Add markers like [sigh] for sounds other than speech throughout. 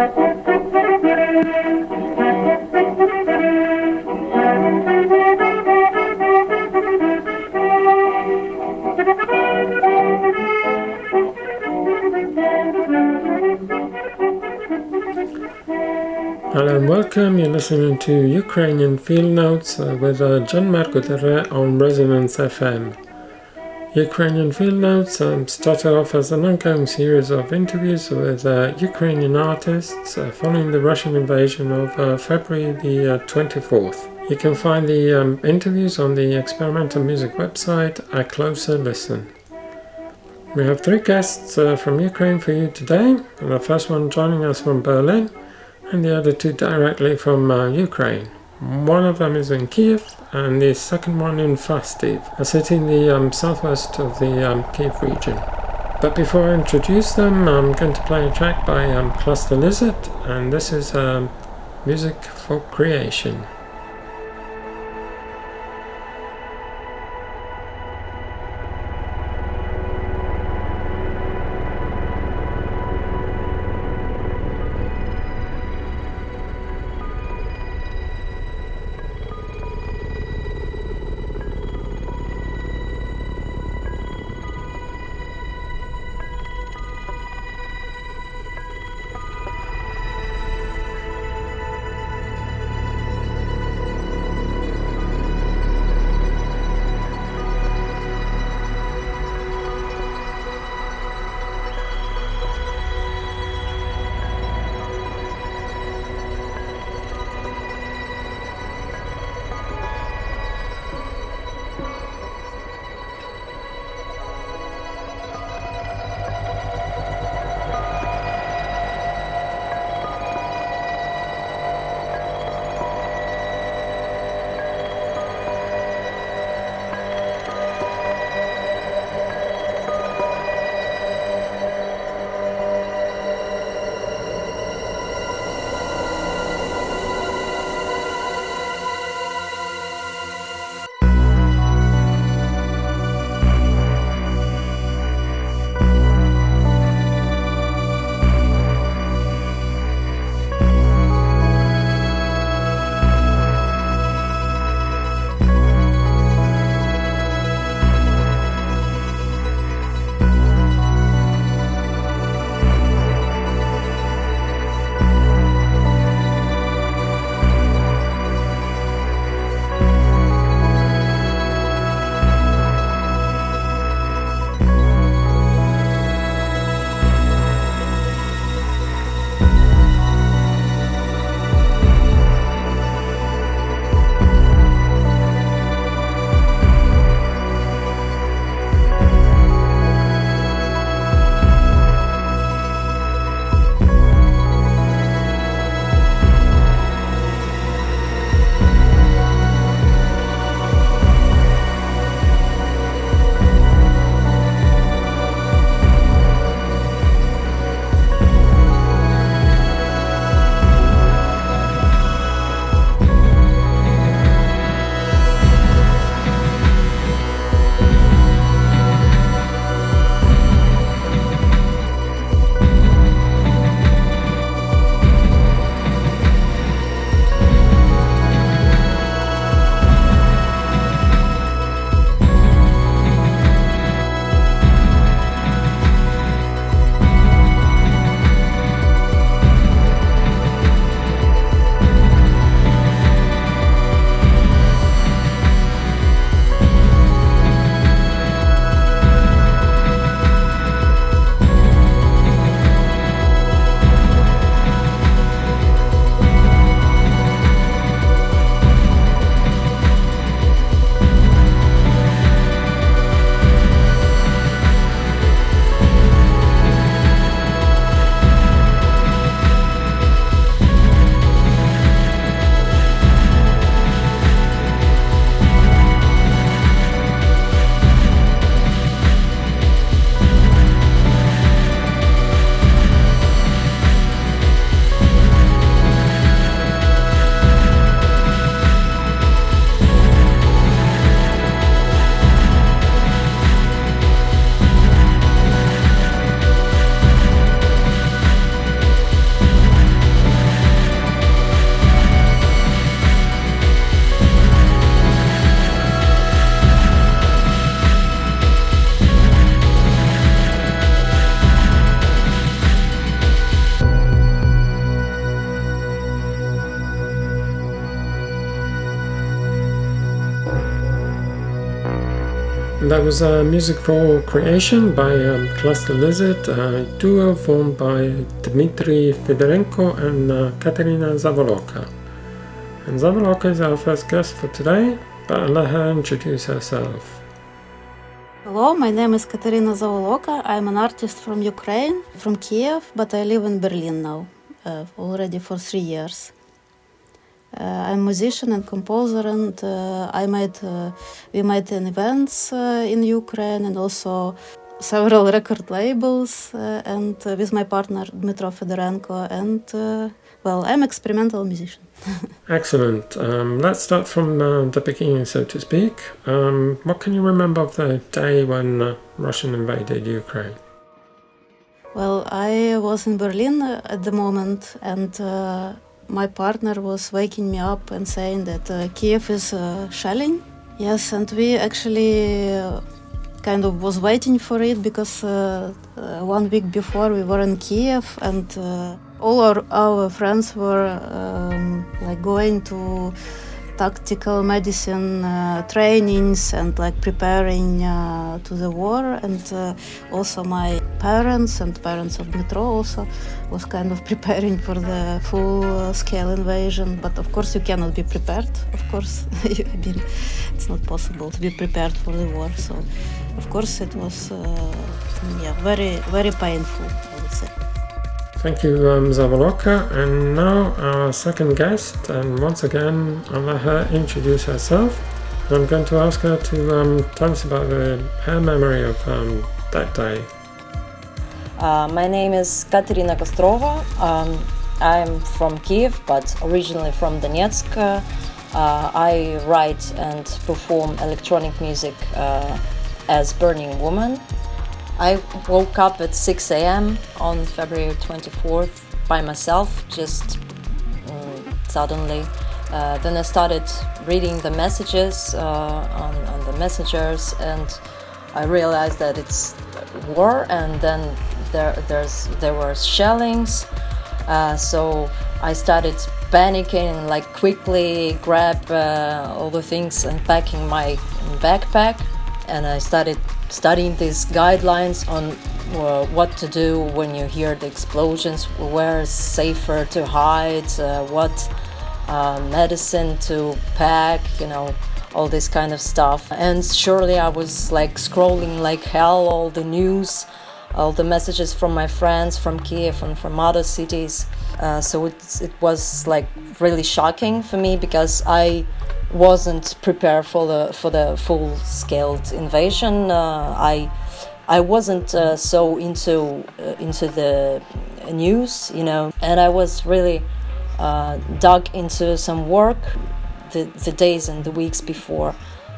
Hello and welcome. You're listening to Ukrainian Field Notes uh, with uh, Gianmarco Del Re on Resonance FM. Ukrainian Field Notes um, started off as an ongoing series of interviews with uh, Ukrainian artists uh, following the Russian invasion of uh, February the 24th. Uh, you can find the um, interviews on the experimental music website A Closer Listen. We have three guests uh, from Ukraine for you today. The first one joining us from Berlin and the other two directly from uh, Ukraine. One of them is in Kiev, and the second one in Fastiv, a city in the um, southwest of the um, Kiev region. But before I introduce them, I'm going to play a track by um, Cluster Lizard, and this is um, Music for Creation. Was uh, music for creation by um, Cluster Lizard, a duo formed by Dmitry Fedorenko and uh, Katerina Zavoloka. And Zavoloka is our first guest for today, but I'll let her introduce herself. Hello, my name is Katerina Zavoloka. I'm an artist from Ukraine, from Kiev, but I live in Berlin now, uh, already for three years. Uh, I'm a musician and composer, and uh, I made uh, we made events in Ukraine and also several [laughs] record labels, and with my partner Dmitro Fedorenko. And well, I'm experimental musician. [laughs] Excellent. Um, let's start from uh, the beginning, so to speak. Um, what can you remember of the day when uh, Russia invaded Ukraine? Well, I was in Berlin at the moment, and uh, my partner was waking me up and saying that uh, Kiev is uh, shelling. Yes, and we actually uh, kind of was waiting for it because uh, uh, one week before we were in Kiev and uh, all our, our friends were um, like going to tactical medicine uh, trainings and like preparing uh, to the war. And uh, also my parents and parents of Dmitro also was kind of [laughs] preparing for the full uh, scale invasion. But of course you cannot be prepared. Of course [laughs] it's not possible to be prepared for the war. So of course it was uh, yeah very very painful I would say Thank you, um, Zavoloka. And now our second guest, and once again, I'll let her introduce herself. I'm going to ask her to um, tell us about her memory of um, that day. Uh, my name is Katerina Kostrova. Um, I'm from Kiev, but originally from Donetsk. Uh, I write and perform electronic music uh, as Burning Woman. I woke up at 6 a.m. on February 24th by myself, just um, suddenly. Uh, then I started reading the messages uh, on, on the messengers, and I realized that it's war, and then there there's there were shellings. Uh, so I started panicking and like quickly grab uh, all the things and packing my backpack, and I started studying these guidelines on uh, what to do when you hear the explosions, where is safer to hide, uh, what uh, medicine to pack, you know, all this kind of stuff. And surely I was like scrolling like hell, all the news, all the messages from my friends from Kiev and from other cities. Uh, so it, it was like really shocking for me because I wasn't prepared for the for the full scaled invasion. Uh, I I wasn't uh, so into uh, into the news, you know, and I was really uh, dug into some work the the days and the weeks before.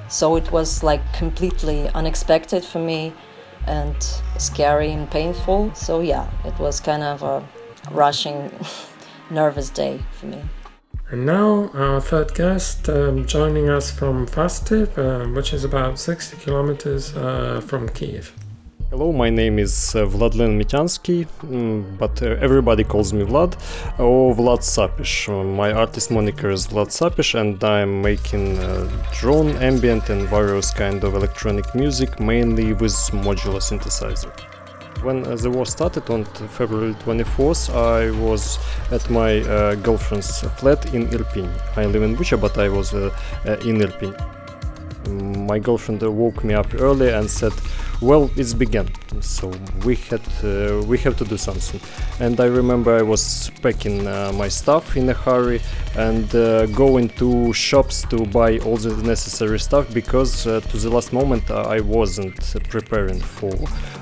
So it was like completely unexpected for me and scary and painful. So yeah, it was kind of a rushing, [laughs] nervous day for me. And now our third guest um, joining us from Fastiv, uh, which is about 60 kilometers uh, from Kiev. Hello, my name is uh, Vladlen Mityansky, mm, but uh, everybody calls me Vlad or Vlad Sapish. My artist moniker is Vlad Sapish, and I'm making uh, drone, ambient, and various kind of electronic music, mainly with modular synthesizer. When uh, the war started on February 24th, I was at my uh, girlfriend's flat in Irpin. I live in Bucha, but I was uh, in Irpin. My girlfriend woke me up early and said, well it's begun, so we had uh, we have to do something and i remember i was packing uh, my stuff in a hurry and uh, going to shops to buy all the necessary stuff because uh, to the last moment uh, i wasn't preparing for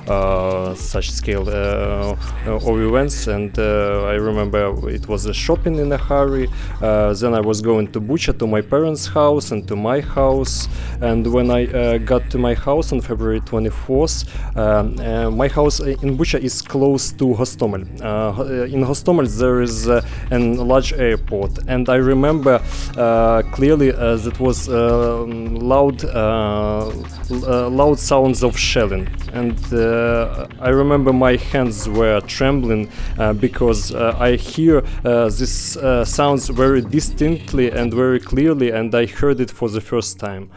uh, such scale of events and i remember it was a shopping in a hurry then i was going to bucha to my parents house and to my house and when i got to my house on february 24th. Um, uh, my house in Bucha is close to Hostomel. Uh, in Hostomel there is a large airport, and I remember uh, clearly uh, that was uh, loud, uh, loud sounds of shelling, and I remember my hands were trembling because I hear this sounds very distinctly and very clearly, and I heard it for the first time.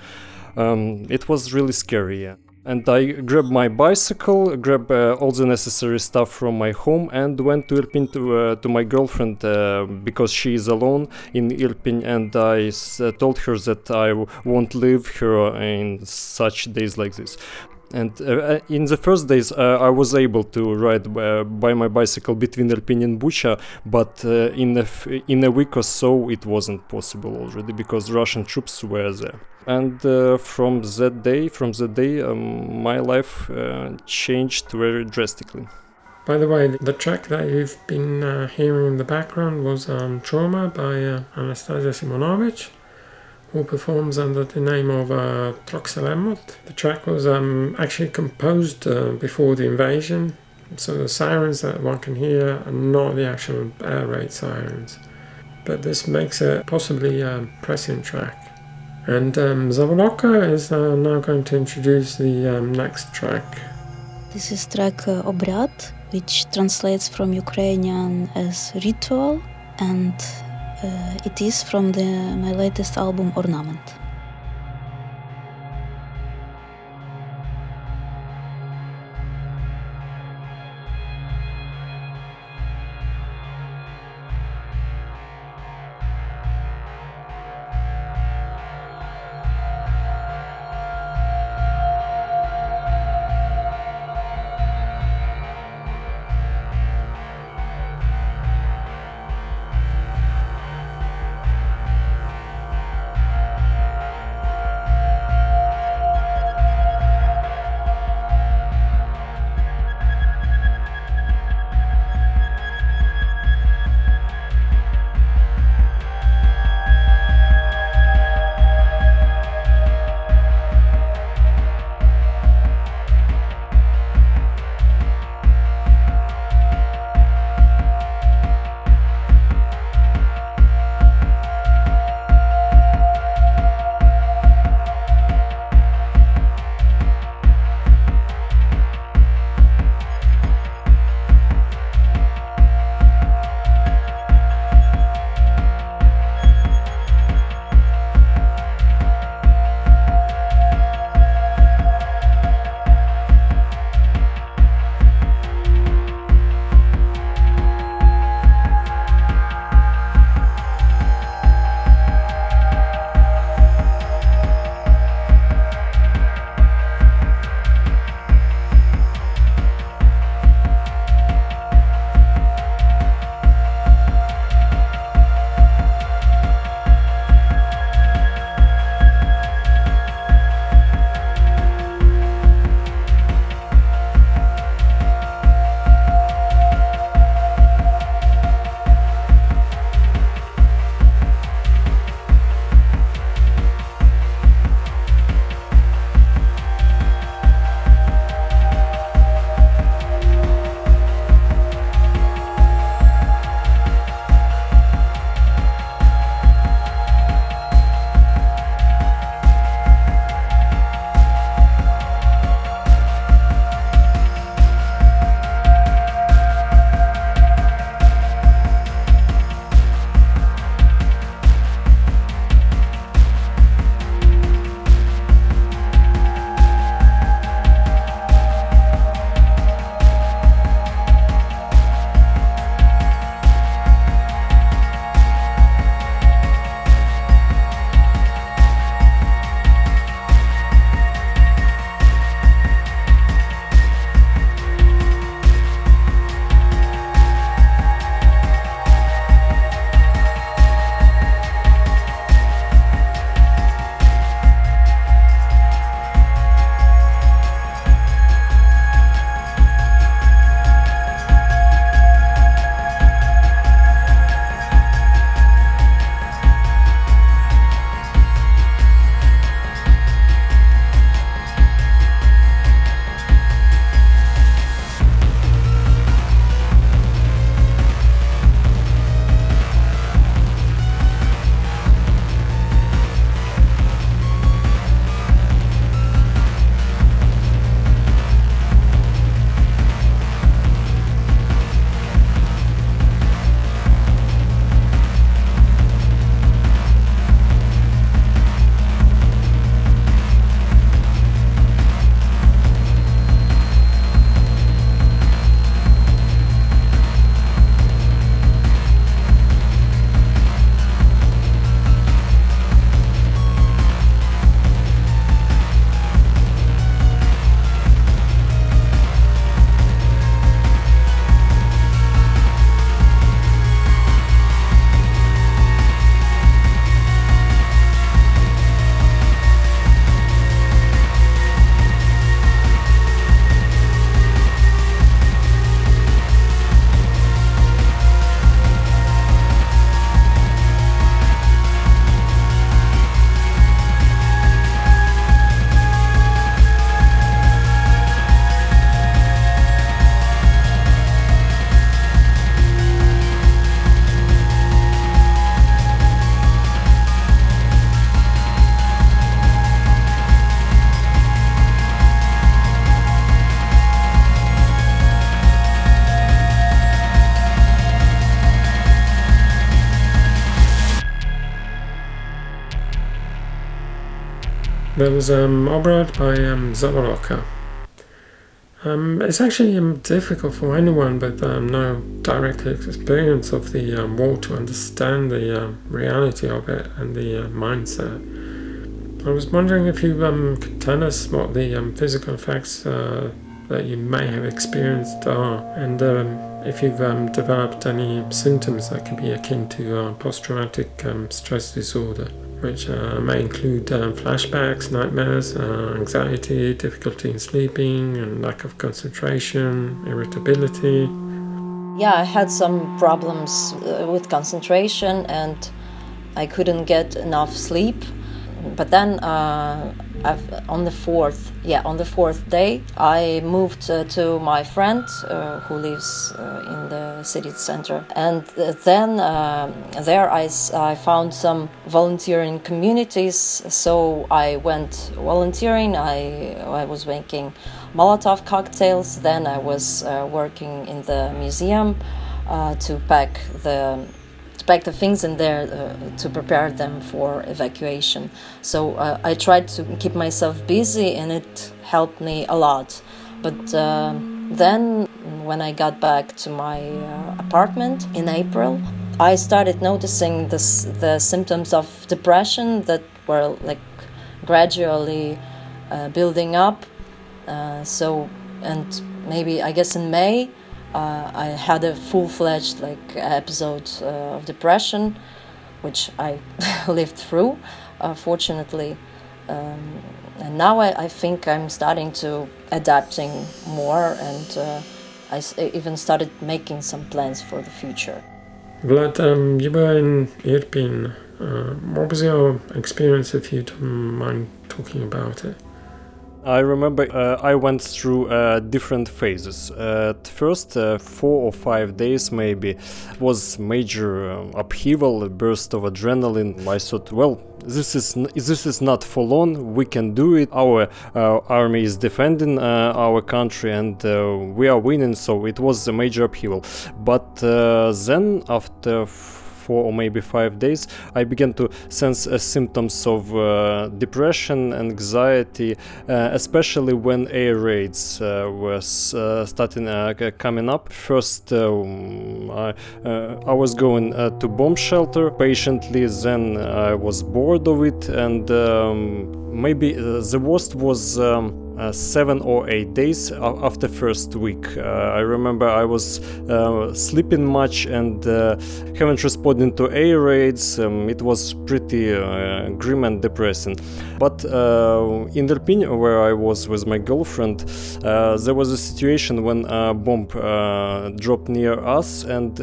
um, it was really scary. Yeah. And I grabbed my bicycle, grabbed uh, all the necessary stuff from my home, and went to Irpin to, uh, to my girlfriend uh, because she is alone in Irpin. And I uh, told her that I w- won't leave her in such days like this. And uh, in the first days, uh, I was able to ride uh, by my bicycle between Irpin and Bucha, but uh, in a f- in a week or so, it wasn't possible already because Russian troops were there. And uh, from that day, from that day, um, my life uh, changed very drastically. By the way, the track that you've been uh, hearing in the background was um, Trauma by uh, Anastasia Simonovic, who performs under the name of uh, Troxelemot. The track was um, actually composed uh, before the invasion, so the sirens that one can hear are not the actual air raid sirens. But this makes it possibly a prescient track. And um, Zavoloka is uh, now going to introduce the um, next track. This is track uh, which translates from Ukrainian as ritual, and uh, Uh, it is from the, my latest album Ornament. There was um, Obrad by um. Um, it's actually um, difficult for anyone with um, no direct experience of the um, war to understand the um, reality of it and the uh, mindset. I was wondering if you um, could tell us what the physical effects uh, that you may have experienced are, and if you've developed any symptoms that could be akin to uh, post traumatic um, stress disorder, which uh, may include uh, flashbacks, nightmares, uh, anxiety, difficulty in sleeping, and lack of concentration, irritability. Yeah, I had some problems uh, with concentration and I couldn't get enough sleep. But then uh, on the fourth, yeah, on the fourth day, I moved uh, to my friend uh, who lives uh, in the city center, and then uh, there I, I found some volunteering communities. So I went volunteering. I I was making Molotov cocktails. Then I was uh, working in the museum to pack the pack the things in there uh, to prepare them for evacuation. So uh, I tried to keep myself busy, and it helped me a lot. But uh, then, when I got back to my uh, apartment in April, I started noticing this, the symptoms of depression that were like gradually uh, building up. Uh, so, and maybe I guess in May uh, I had a full-fledged like episode uh, of depression, which I [laughs] lived through, uh, fortunately. Um, and now I, I, think I'm starting to adapting more, and uh, I even started making some plans for the future. Vlad, um, you were in Irpin. Uh, what was your experience, if you don't mind talking about it? I remember uh, I went through uh, different phases. Uh, at first, uh, four or five days maybe was major um, upheaval, a burst of adrenaline. I thought, well, this is this is not for long. We can do it. Our uh, army is defending our country, and we are winning. So it was a major upheaval. But then, after four or maybe five days, I began to sense uh, symptoms of uh, depression, anxiety, uh, especially when air raids uh, were uh, starting coming up. First, um, I, I, was going to bomb shelter patiently, then I was bored of it, and um, maybe the worst was. Um, uh, seven or eight days after first week. Uh, I remember I was uh, sleeping much and uh, haven't responded to air raids. Um, it was pretty uh, grim and depressing. But uh, in Irpin, where I was with my girlfriend, there was a situation when a bomb dropped near us, and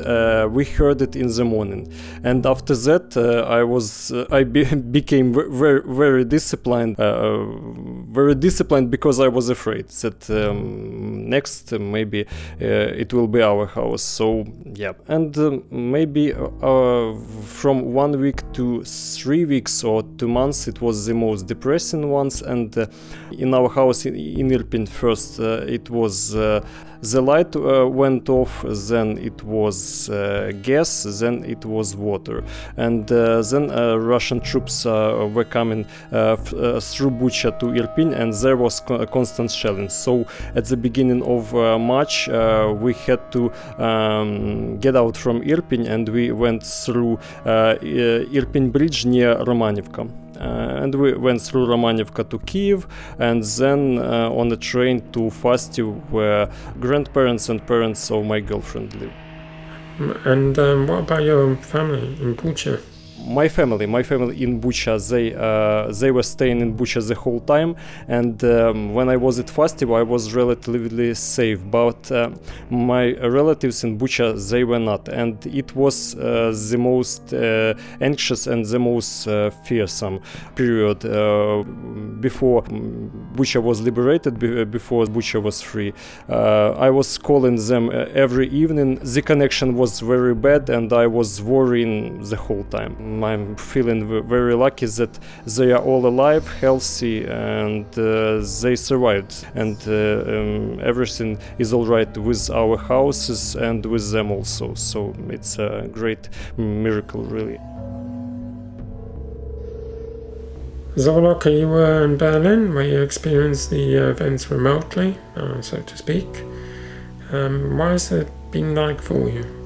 we heard it in the morning. And after that, I was I be [laughs] became very very disciplined, very disciplined because I was afraid that um, next uh, maybe uh, it will be our house. So yeah, and um, maybe uh, from one week to three weeks or two months, it was the most depressing ones. And in our house in, in Irpin, first it was the light uh, went off then it was uh, gas then it was water. And uh, then russian troops were coming through bucha to irpin and there was co- constant shelling. So at the beginning of march we had to um, get out from irpin and we went through irpin bridge near romanivka uh, and we went through Romanivka to Kiev, and then uh, on a train to Fastiv, where grandparents and parents of my girlfriend live. And um, what about your family in Bucha? My family, my family in Bucha, they uh, they were staying in Bucha the whole time, and um, when I was at Fastiv, I was relatively safe. But uh, my relatives in Bucha, they were not, and it was uh, the most uh, anxious and the most uh, fearsome period uh, before Bucha was liberated, before Bucha was free. I was calling them every evening. The connection was very bad, and I was worrying the whole time. I'm feeling very lucky that they are all alive, healthy, and uh, they survived. And uh, um, everything is all right with our houses and with them also. So it's a great miracle, really. Zavoloka, you were in Berlin where you experienced the uh, events remotely, uh, so to speak. Um, why has it been like for you?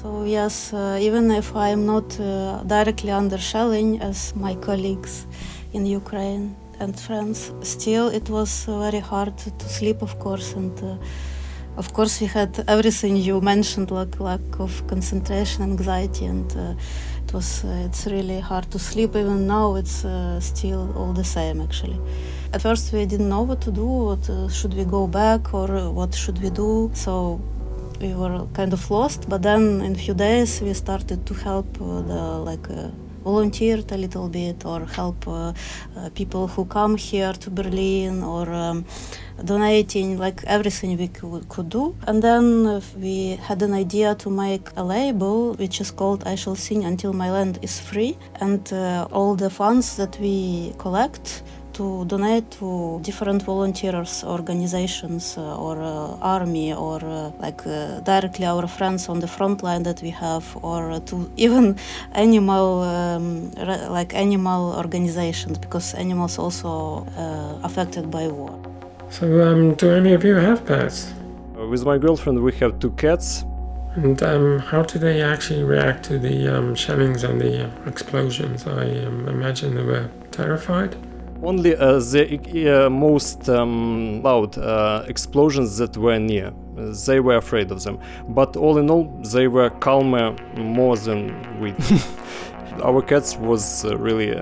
So, yes, uh, even if I'm not uh, directly under shelling as my colleagues in Ukraine and friends, still it was very hard to sleep, of course, and uh, of course we had everything you mentioned, like lack of concentration, anxiety, and uh, it was uh, it's really hard to sleep. Even now, it's uh, still all the same, actually. At first, we didn't know what to do. What should we go back or what should we do? So we were kind of lost. But then, in a few days, we started to help the like volunteered a little bit or help uh, uh, people who come here to Berlin or um, donating like everything we could, could do and then we had an idea to make a label which is called i shall sing until my land is free and uh, all the funds that we collect to donate to different volunteers organizations uh, or uh, army or uh, like uh, directly our friends on the front line that we have or to even [laughs] animal um, like animal organizations because animals also uh, affected by war so, um, do any of you have pets? Uh, with my girlfriend, we have two cats. And um, how do they actually react to the um, shellings and the uh, explosions? I um, imagine they were terrified. Only uh, the uh, most um, loud uh, explosions that were near. They were afraid of them. But all in all, they were calmer more than we. [laughs] Our cats was uh, really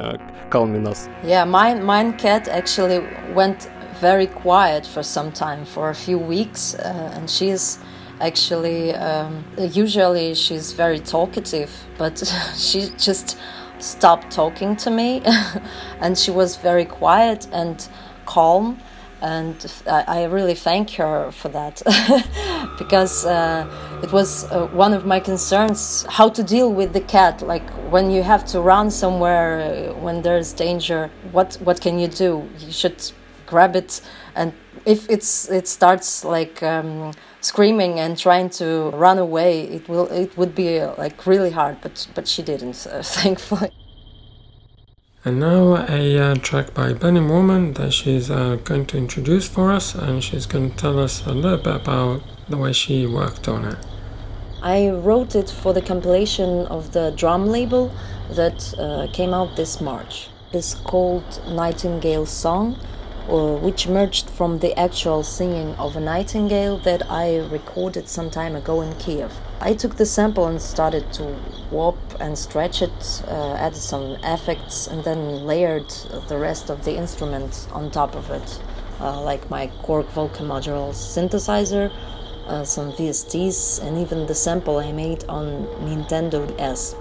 calming us. Yeah, mine, mine cat actually went very quiet for some time, for a few weeks, uh, and she's actually um, usually she's very talkative, but [laughs] she just stopped talking to me, [laughs] and she was very quiet and calm. And I really thank her for that [laughs] because uh, it was uh, one of my concerns how to deal with the cat. Like when you have to run somewhere, uh, when there's danger, what, what can you do? You should grab it and if it's it starts like um, screaming and trying to run away it will it would be uh, like really hard but but she didn't uh, [laughs] thankfully. And now a uh, track by Burning Woman that she's uh, going to introduce for us and she's going to tell us a little bit about the way she worked on it. I wrote it for the compilation of the drum label that uh, came out this March. It's called Nightingale Song or which emerged from the actual singing of a nightingale that I recorded some time ago in Kiev. I took the sample and started to warp and stretch it, uh, added some effects, and then layered the rest of the instrument on top of it, uh, like my Korg modular synthesizer, uh, some VSTs, and even the sample I made on Nintendo DS.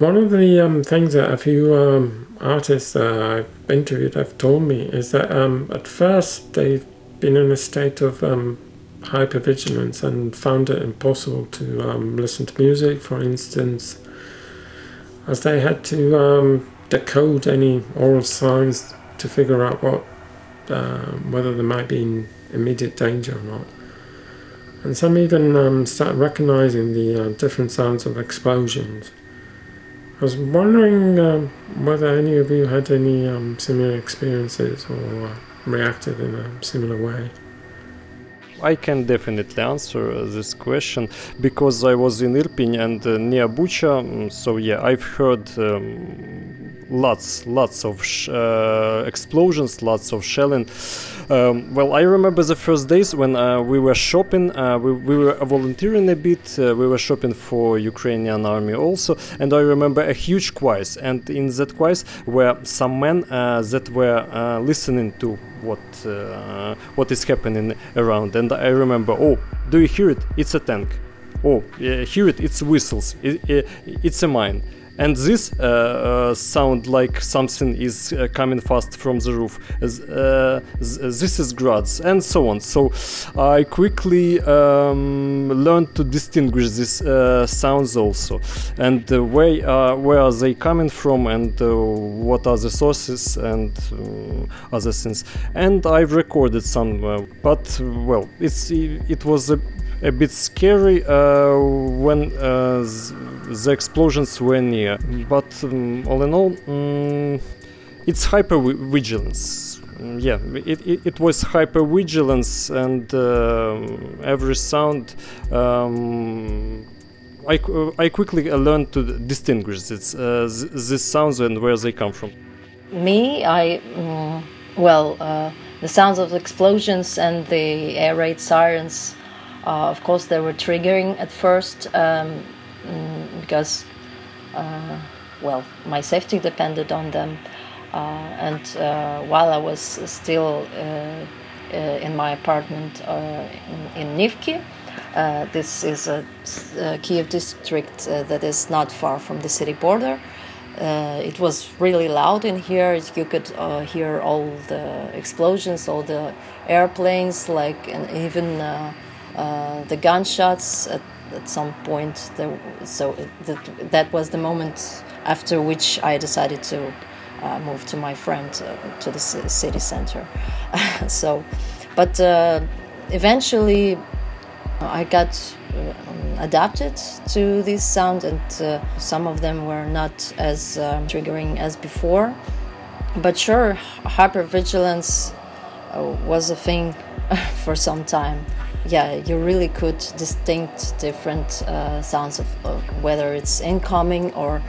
One of the um, things that a few um, artists uh, I've interviewed have told me is that um, at first they've been in a state of um, hypervigilance and found it impossible to um, listen to music, for instance, as they had to um, decode any oral signs to figure out what uh, whether there might be in immediate danger or not. And some even um, started recognizing the uh, different sounds of explosions. I was wondering um, whether any of you had any um, similar experiences or uh, reacted in a similar way. I can definitely answer uh, this question because I was in Irpin and uh, near Bucha. Mm, so yeah, I've heard um, lots, lots of uh, explosions, lots of shelling. Um, well, I remember the first days when uh, we were shopping. Uh, we, we were volunteering a bit. Uh, we were shopping for Ukrainian army also, and I remember a huge quiz. And in that quiz were some men that were listening to what uh, what is happening around. And I remember, oh, do you hear it? It's a tank. Oh, hear it? It's whistles. It, it's a mine and this uh, uh, sound like something is uh, coming fast from the roof. this is grads and so on. So I quickly um, learned to distinguish these sounds also, and where where are they coming from, and what are the sources and other things. And I've recorded some, but well, it's it was a a bit scary uh, when uh, the explosions were near. But um, all in all, um, it's hyper vigilance. Mm, yeah, it, it, it, was hyper vigilance, and uh, every sound. Um, I, I quickly learned to distinguish this, uh, these sounds and where they come from. Me, I, mm, well, uh, the sounds of explosions and the air raid sirens uh, of course, they were triggering at first um, mm, because, uh, well, my safety depended on them. Uh, and uh, while I was still uh, uh, in my apartment in, in Nivki, this is a, a Kiev district that is not far from the city border. it was really loud in here. You could hear all the explosions, all the airplanes, like, and even uh, the gunshots at, at some point. So that, that was the moment after which I decided to uh, move to my friend uh, to the city center. [laughs] so, but uh, eventually I got um, adapted to this sound, and uh, some of them were not as um, triggering as before. But sure, hypervigilance was a thing [laughs] for some time yeah, you really could distinct different uh, sounds of uh, whether it's incoming or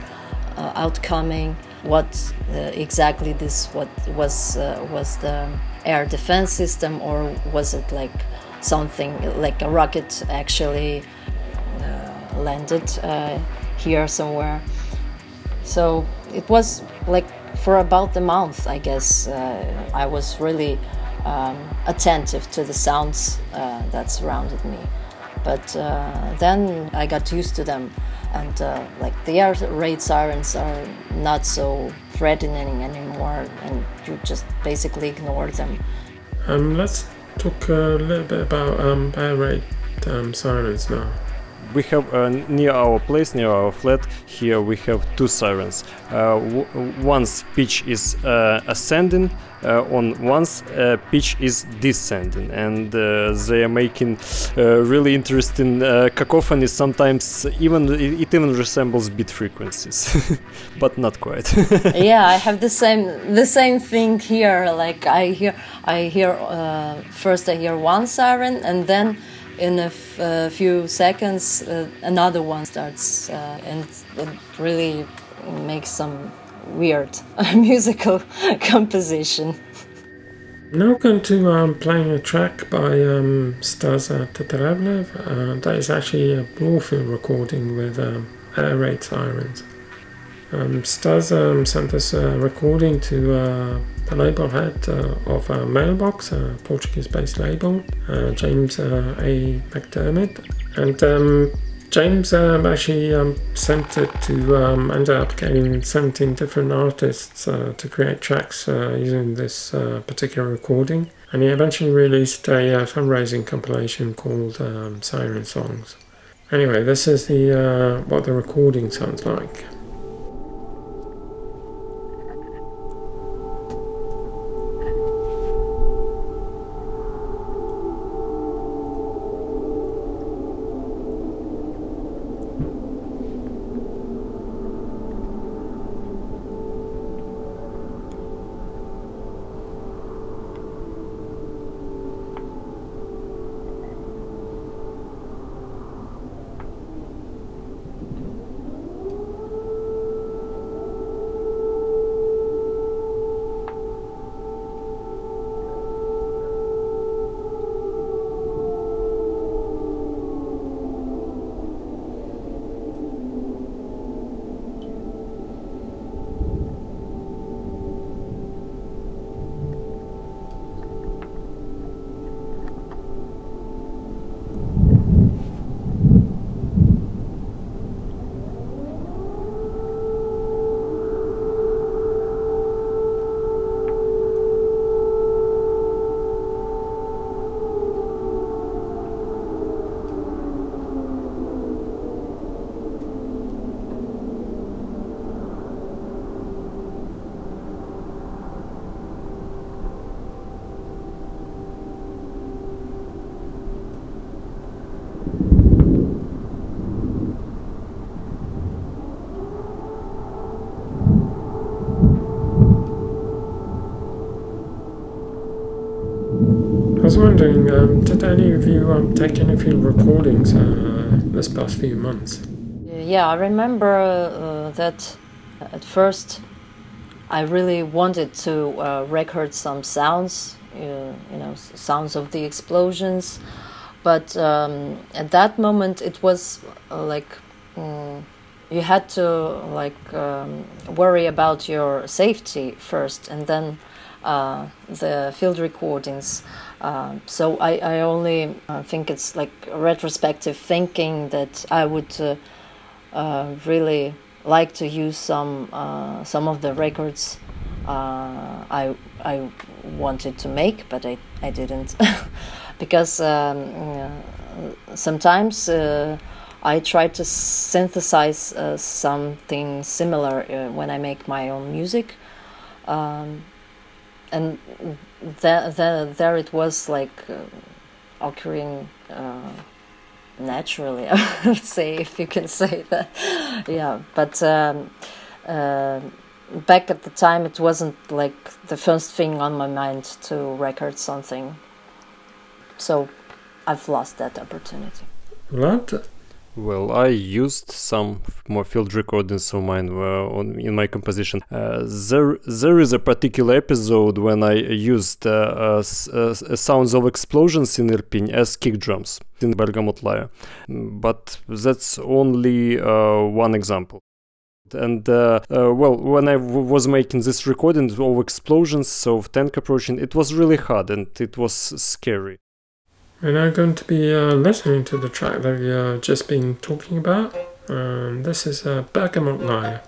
uh, outcoming. What uh, exactly this what was uh, was the air defense system or was it like something like a rocket actually uh, landed here somewhere? So it was like for about a month, I guess. I was really um, attentive to the sounds uh, that surrounded me. But uh, then I got used to them, and uh, like the air raid sirens are not so threatening anymore, and you just basically ignore them. Um, let's talk a little bit about um, air raid um, sirens now we have uh, near our place, near our flat, here we have two sirens. Uh, one's pitch is uh, ascending, uh, on uh, pitch is descending, and they are making really interesting cacophonies. Sometimes even it, it even resembles beat frequencies, [laughs] but not quite. [laughs] yeah, I have the same the same thing here. Like I hear I hear first I hear one siren, and then in a few seconds uh, another one starts uh, and it really makes some weird [laughs] musical [laughs] composition now going to um, playing a track by um, Stasa Tatarevlev. Uh, that is actually a Bloorfield recording with um, air raid sirens. Um, Stasa um, sent us a recording to uh, the label head uh, of uh, Mailbox, a Portuguese based label, uh, James uh, A. McDermott. And um, James um, actually um, sent it to, um, ended up getting 17 different artists uh, to create tracks uh, using this uh, particular recording. And he eventually released a fundraising compilation called um, Siren Songs. Anyway, this is the what the recording sounds like. Wondering, um, did any of you um, take any field recordings uh, this past few months? Yeah, I remember uh, that at first I really wanted to uh, record some sounds, you know, sounds of the explosions, but um, at that moment it was uh, like mm, you had to like um, worry about your safety first, and then uh, the field recordings. Uh, so I, I only uh, think it's like retrospective thinking that I would uh, uh, really like to use some uh, some of the records I I wanted to make, but I I didn't [laughs] because um, sometimes. I try to synthesize something similar when I make my own music, um, and there, there, there it was like uh, occurring uh, naturally. [laughs] I would say, if you can [laughs] say that, yeah. But um, uh, back at the time, it wasn't like the first thing on my mind to record something. So I've lost that opportunity. What? Well, I used some more field recordings of mine uh, on, in my composition. Uh, there, there is a particular episode when I used uh, sounds of explosions in Irpin as kick drums in Bergamot Lyre, but that's only one example. And uh, uh, well, when I was making this recording of explosions of tank approaching, it was really hard and it was scary. We're now going to be uh, listening to the track that we've uh, just been talking about. Um, this is uh, Bergamot Lyre.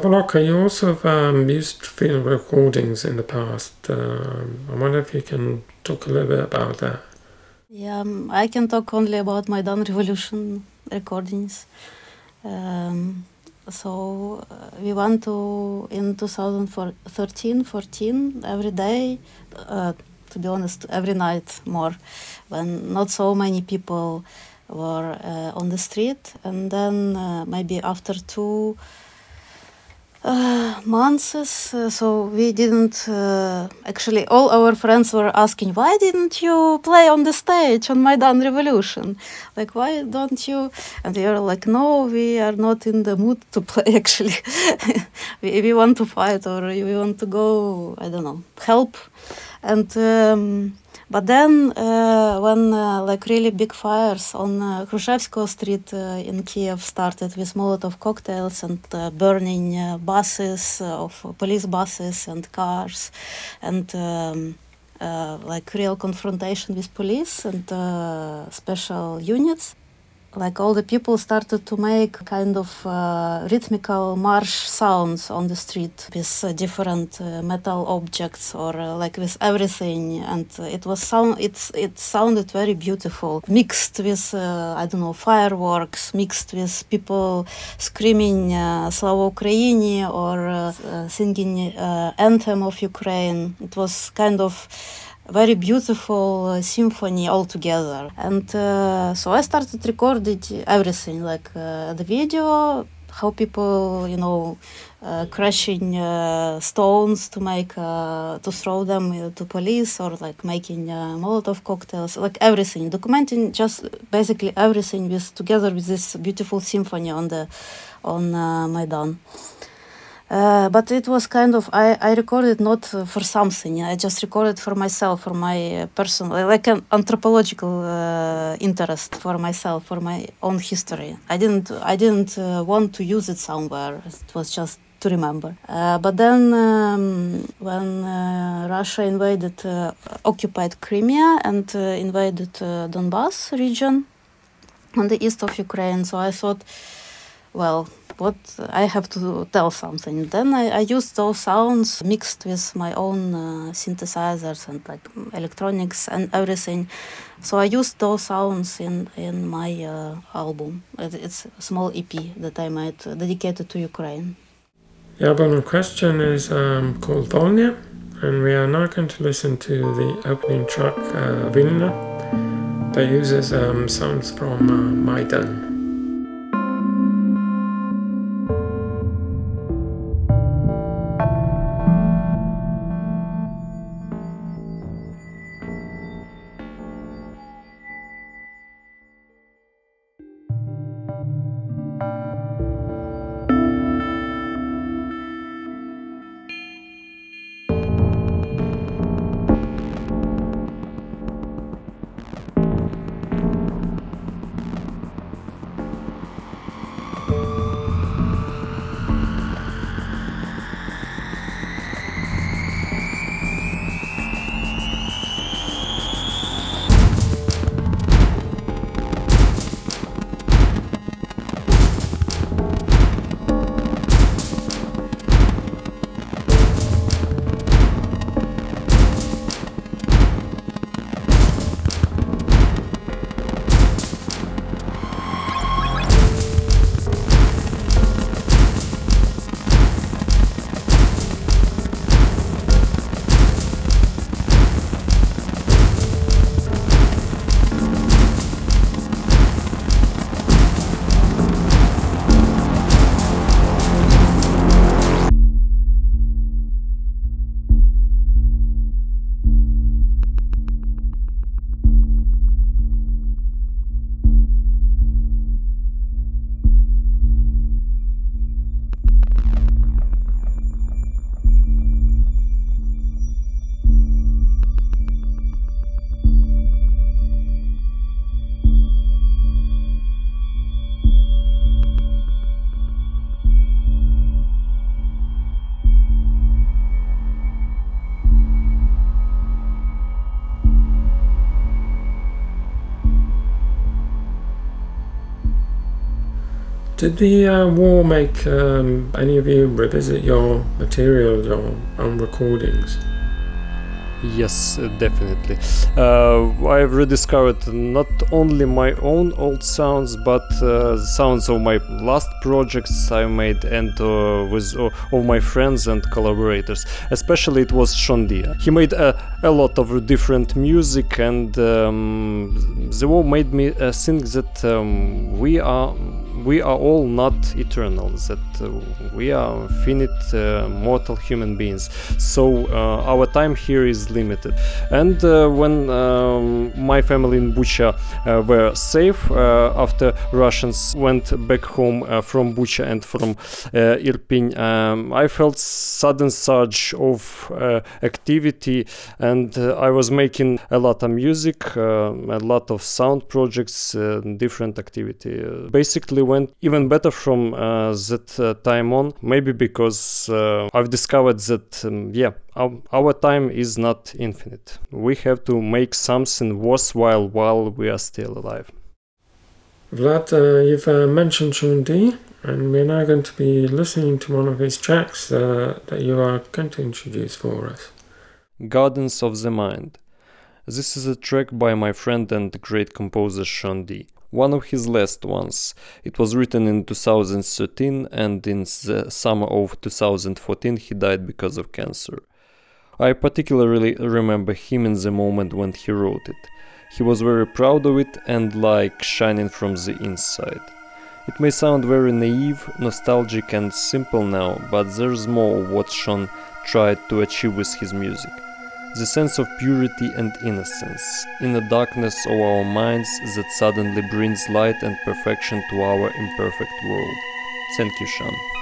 Zavoloka, you also have um, used film recordings in the past. Um, I wonder if you can talk a little bit about that. Yeah, um, I can talk only about Maidan Revolution recordings. Um, so uh, we went to in 2013 14 every day uh, to be honest every night more when not so many people were uh, on the street and then uh, maybe after two uh, months. Uh, so we didn't uh, actually. All our friends were asking, "Why didn't you play on the stage on Maidan Revolution? Like, why don't you?" And we were like, "No, we are not in the mood to play. [laughs] Actually, we, we want to fight or we want to go. I don't know, help." And um, but then, uh, when uh, like really big fires on uh, Street uh, in Kiev started with Molotov cocktails and uh, burning uh, buses of police buses and cars, and um, like real confrontation with police and special units, like all the people started to make kind of uh, rhythmical march sounds on the street with uh, different uh, metal objects or uh, like with everything. And it was sound it's it sounded very beautiful. Mixed with uh, i don't know fireworks mixed with people screaming uh, slava ukraini or singing anthem of ukraine. It was kind of very beautiful uh, symphony altogether. And uh, so I started recording everything, like uh, the video, how people, you know, uh, crashing uh, stones to make uh, to throw them to police or like making Molotov cocktails, like everything, documenting just basically everything with together with this beautiful symphony on the on Maidan. Uh, but it was kind of I, I recorded not for something. I just recorded for myself for my personal like an anthropological uh, interest for myself for my own history. I didn't I didn't uh, want to use it somewhere. It was just to remember. Uh, but then um, when uh, Russia invaded occupied Crimea and invaded Donbass region on the east of Ukraine so I thought well what I have to tell something. Then I, I used those sounds mixed with my own uh, synthesizers and like electronics and everything. So I used those sounds in in my uh, album. It's a small EP that I made uh, dedicated to Ukraine. The album in question is um, called Volnya, and we are now going to listen to the opening track uh, Vilna that uses um, sounds from uh, Maidan. Did the uh, war make um, any of you revisit your material, your own recordings? Yes, uh, definitely. Uh, I've rediscovered not only my own old sounds, but uh, sounds of my last projects I made and uh, with uh, of my friends and collaborators. Especially it was Shondia. He made a, a lot of different music, and um, the war made me uh, think that um, we are we are all not eternal, that uh, we are finite, uh, mortal human beings. So uh, our time here is limited. And when um, my family in Bucha were safe after Russians went back home from Bucha and from Irpin, um, I felt sudden surge of activity, and I was making a lot of music, a lot of sound projects, different activity. basically went even better from uh, that uh, time on. Maybe because uh, I've discovered that um, yeah, our, our time is not infinite. We have to make something worthwhile while we are still alive. Vlad, uh, you've uh, mentioned Sean D, and we're now going to be listening to one of his tracks uh, that you are going to introduce for us. Gardens of the Mind. This is a track by my friend and great composer Sean D one of his last ones. It was written in 2013 and in the summer of 2014 he died because of cancer. I particularly remember him in the moment when he wrote it. He was very proud of it and like shining from the inside. It may sound very naive, nostalgic and simple now, but there's more what Sean tried to achieve with his music the sense of purity and innocence, in the darkness of our minds that suddenly brings light and perfection to our imperfect world. Thank you, Sean.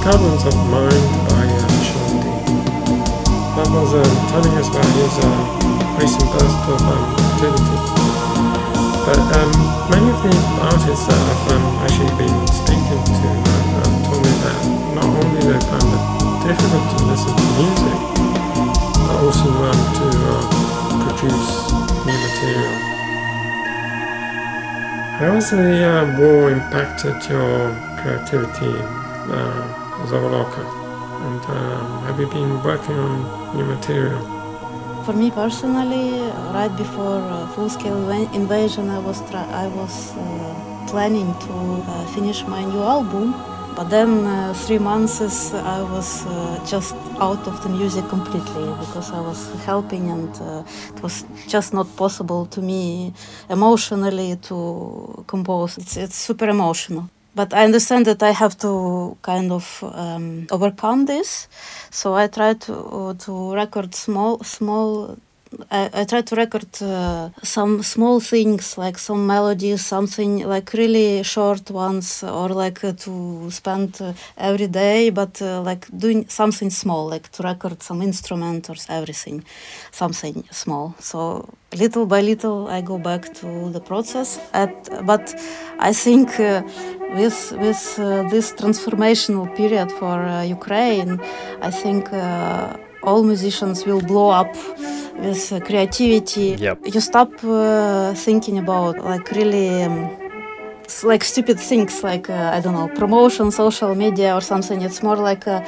Gardens of Mind by uh, Sean D. That was um, telling us about his uh, recent burst of um, activity. But um, many of the artists that I've um, actually been speaking to have um, told me that not only they found it difficult to listen to music, but also learn to uh, produce new material. How has the uh, war impacted your creativity, uh, Zavoloka? And um, have you been working on new material? For me personally, right before uh, full-scale invasion, I was I was uh, planning to uh, finish my new album, but then uh, three months I was uh, just out of the music completely because I was helping and uh, it was just not possible to me emotionally to compose. It's, it's super emotional. But I understand that I have to kind of um, overcome this. So I try to to record small small I, I try to record uh, some small things like some melodies, something like really short ones, or like uh, to spend uh, every day, but uh, like doing something small, like to record some instrument or everything, something small. So little by little, I go back to the process. At, but I think uh, with with uh, this transformational period for Ukraine, I think all musicians will blow up with creativity. Yep. You stop uh, thinking about like really um, like stupid things like uh, I don't know promotion, social media or something. It's more like uh,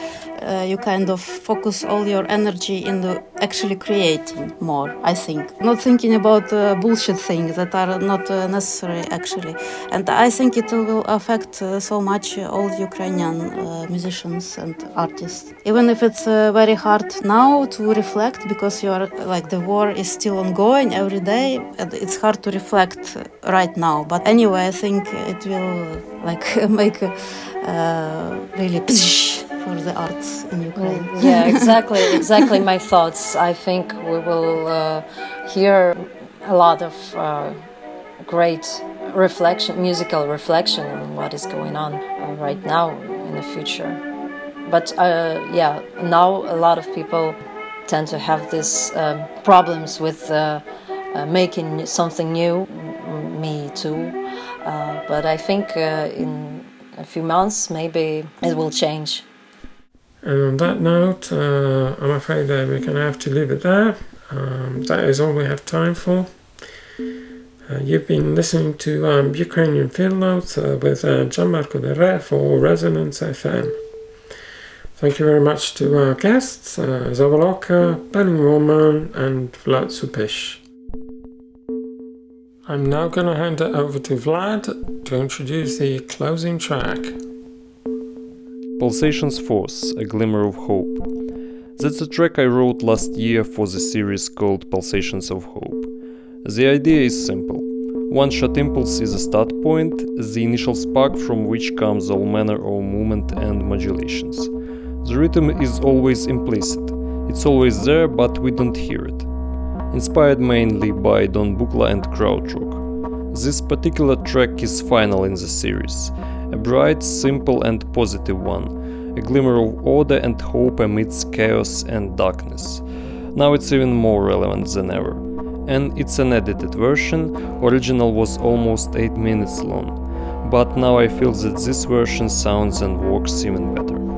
uh, you kind of focus all your energy in the actually creating more. I think not thinking about uh, bullshit things that are not uh, necessary actually. And I think it will affect uh, so much all Ukrainian musicians and artists. Even if it's very hard now to reflect because you are like the war is still ongoing every day. It's hard to reflect right now. But anyway, I think it will like [laughs] make uh, really for the arts in Ukraine. Yeah, exactly, exactly my [laughs] thoughts. I think we will uh, hear a lot of uh, great reflection, musical reflection on what is going on uh, right now in the future. But uh, yeah, now a lot of people tend to have these um, problems with uh, making something new. Me too uh, but I think uh, in a few months maybe it will change. And on that note, uh, I'm afraid that we're going to have to leave it there. Um, that is all we have time for. Uh, you've been listening to um, Ukrainian Field Notes uh, with Gianmarco Del Re for Resonance FM. Thank you very much to our guests, uh, Zavoloka, Burning Woman, and Vlad Supish. I'm now going to hand it over to Vlad to introduce the closing track. Pulsations Force, A Glimmer of Hope. That's a track I wrote last year for the series called Pulsations of Hope. The idea is simple. One shot impulse is a start point, the initial spark from which comes all manner of movement and modulations. The rhythm is always implicit, it's always there, but we don't hear it inspired mainly by Don Buchla and Krautrock. This particular track is final in the series, a bright, simple and positive one, a glimmer of order and hope amidst chaos and darkness. Now it's even more relevant than ever. And it's an edited version, original was almost 8 minutes long, but now I feel that this version sounds and works even better.